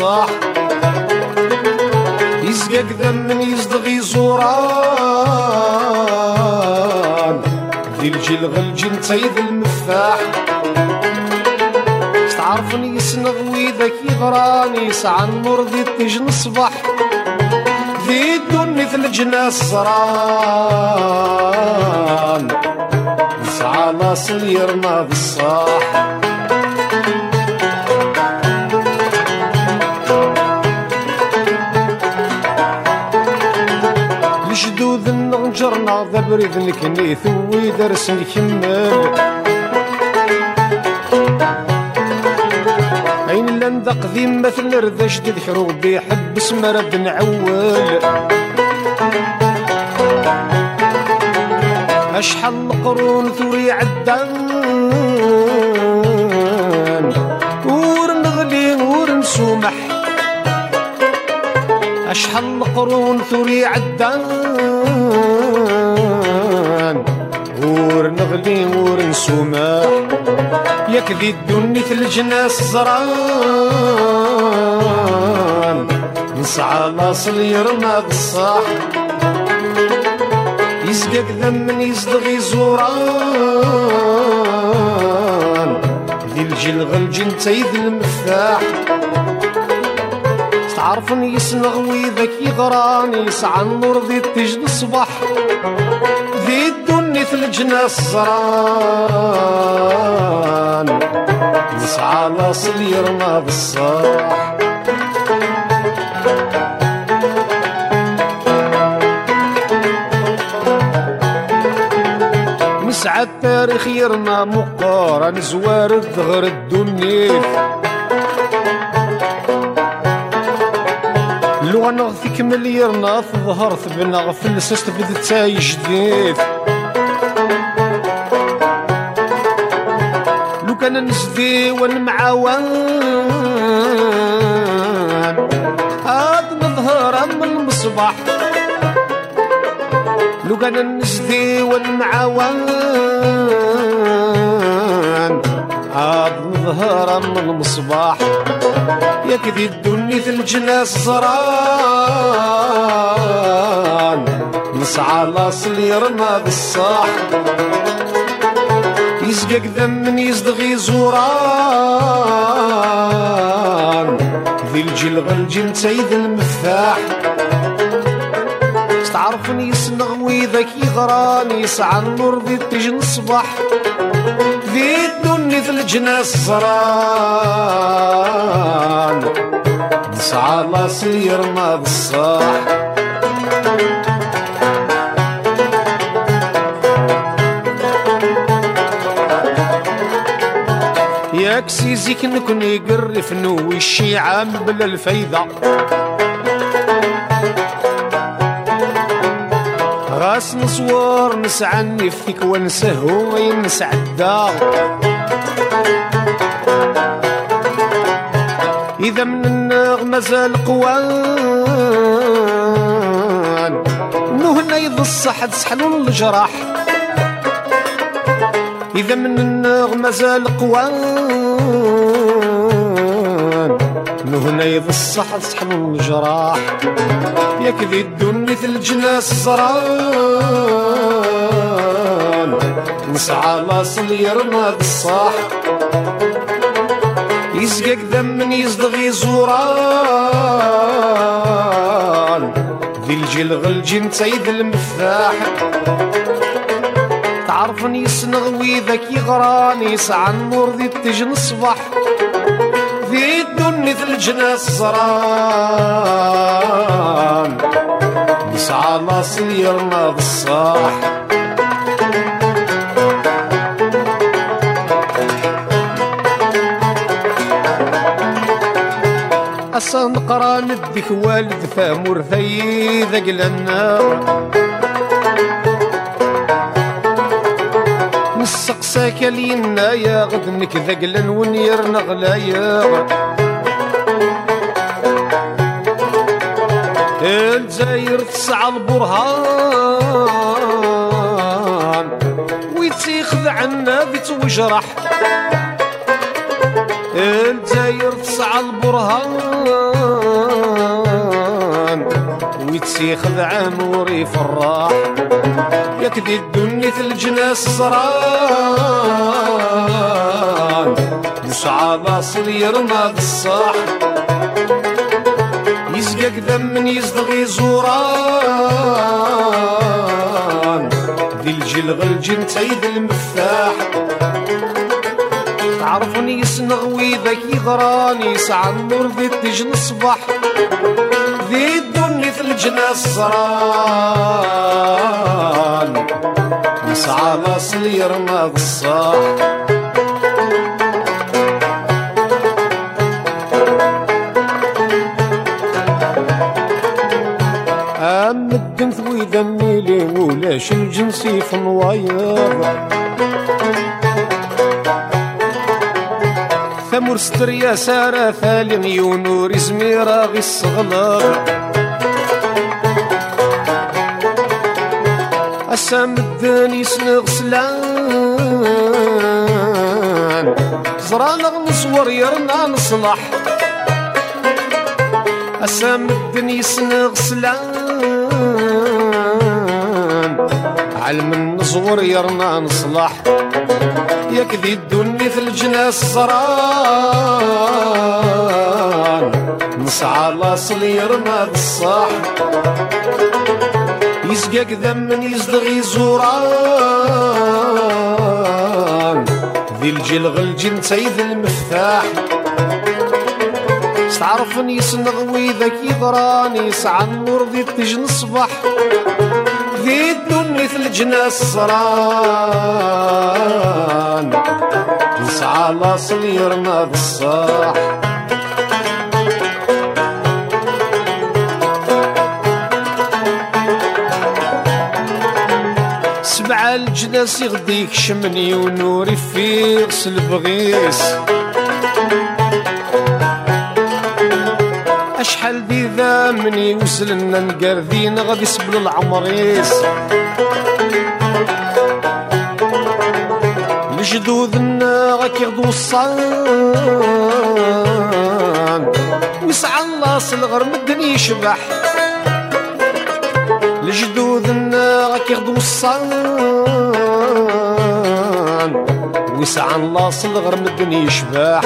بالصاح يزقق ذم يزدغي زوران. ذي الجيل غلجن تيد المفاح. تعرفني يسنغ ويدك يغراني سعى النور ذي التجن الصباح ذي الدني في الجناس صران نسعى لاصل يرمى بالصاح. الجدود النغجرنا ذا بريد نكنيث ويدرس نكمل عين لندق ذي مثل رذا جديد حروب بيحبس مرد نعول اشحال القرون ثوري عدان ور نغلي اشحال القرون ثوري عدان ور نغلي ور نسومح ياك ذي الدني في الجناس زران نسعى لاصل يرمى بالصاح يسقق ذم يصدغي زوران ذي الجل غلجن تيد المفاح تعرفني يسنغ ويذك يغراني. يسعى النور ذي التجن الصباح. في الجناس زران نسعى لاصل يرمى بالصاح نسعى التاريخ يرمى مقارن زوار ظهر الدنيا. لو نغفك مليرنا ظهرت بنغف السست بدت جديد كان نسدي ونمعاون هاد نظهر من المصباح لو كان نسدي ونمعاون هاد نظهر من المصباح ياك ذي الدنيا في الجناس زران نسعى لاصل يرمى بالصاح. يزقق ذم يزدغي زوران. ذي الجيل غلجن تيد المفاح. تعرفني يسنغ ويذاك يغراني يسعى النور ذي التجن الصباح ذي الدنيا في الجناس زران نسعى لاصل يرمى بالصاح ياك سيزيك نكون يقرف نوي الشيعة بلا الفايدة راس نصور نسعى نفيك ونسهو ينسى الدار إذا من النغمة زال قوان. نهنا يض الصحة سحلون الجراح. إذا من النغمة زال قوان. نهنا يض الصحة سحلون الجراح ياك ذي الدنيا في الجناس زران نسعى لاصل يرمى بالصاح يزقق ذم يزدغي زوران ذي الجيل غلجن تيد المفاح تعرفني يسنغ ويذاك يغراني يسعى النور ذي التجن الصباح ذي الدنيا في الجناس زران نسعى لاصل يرمى بالصاح. أصلا نقرا ندك والد فامور ثي ذاك نسقساك لينا يا غد نكذقلن ونير نغلايا. الجزاير تسعى البرهان ويتيخذ عنا بيت وجرح. الجزاير تسعى البرهان ويتسيخذ عموري فراح يكدي الدنيا في الجناس زران نسعى لاصل يرمى بالصاح يزقق ذم يزدغي زوران. ذي الجل غلجن تايد المفتاح. تعرفني يسنغ ويذاك يغراني ساعة النور ذي الصباح. ذي زران نسعى لاصل يرمى بالصاح مدن ثوي ذمي لي ولاش الجنسي في نواير ثمر ستر يا سارة ثالي يونور زميرة غي الصغلق الدني سنغ سلان زرانا نصور يرنا نصلح. الدني سنغ سلان علم النصور يرنا نصلح. ياك ذي الدنيا في الجناس صران نسعى لاصل يرنا بالصح. يزقاك ذم يزدغي زوران ذي الجل غلجن تايد المفتاح. تعرفني يسنغ ويذاك يضراني سعى النور ذي تجن الصبح ذي الدنيا في الجناس صران نسعى لاصل يرمى بالصاح سبعة الجناس يغديك شمني ونوري في غسل بغيس أشحال ذي ذا مني وصلنا نقردين غادي سبل العمريس. لجدودنا غاك يغدو الصان ويسعى الله صلغر مدن يشبح. لجدودنا غاك يغدو الصان ويسعى الله صلغر مدن يشبح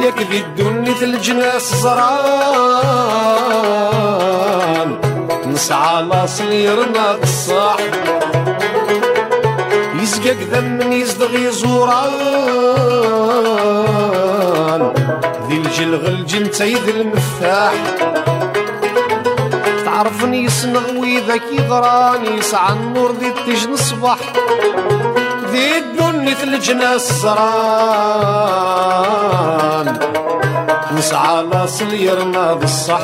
ياك ذي الدنيا الجناس زران نسعى لاصل يرنا بالصح يزقق ذم يزدغي زوران ذي الجل غلجن تايد المفتاح. تعرفني يسنغ ويذاك يغراني سعى النور ذي تجن الصباح. ذي الدنيا في الجناس زران نسعى لاصل يرنا بالصح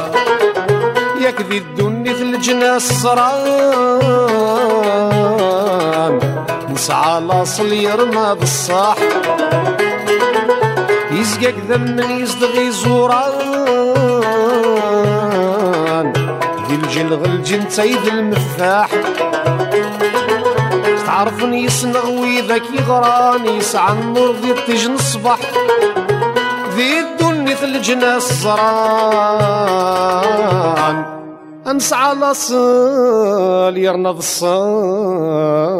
ياك ذي الدنيا في الجناس صران نسعى لاصل يرنا بالصح يزقق ذم يزدغي زوران. ذي الجل غلجن تايد المفتاح تعرفني يسنغ ويذاك يغراني سعى النور ذي تجن الصبح ذي الدنيا في الجناس زران أنسعى لاصل يرنض الصان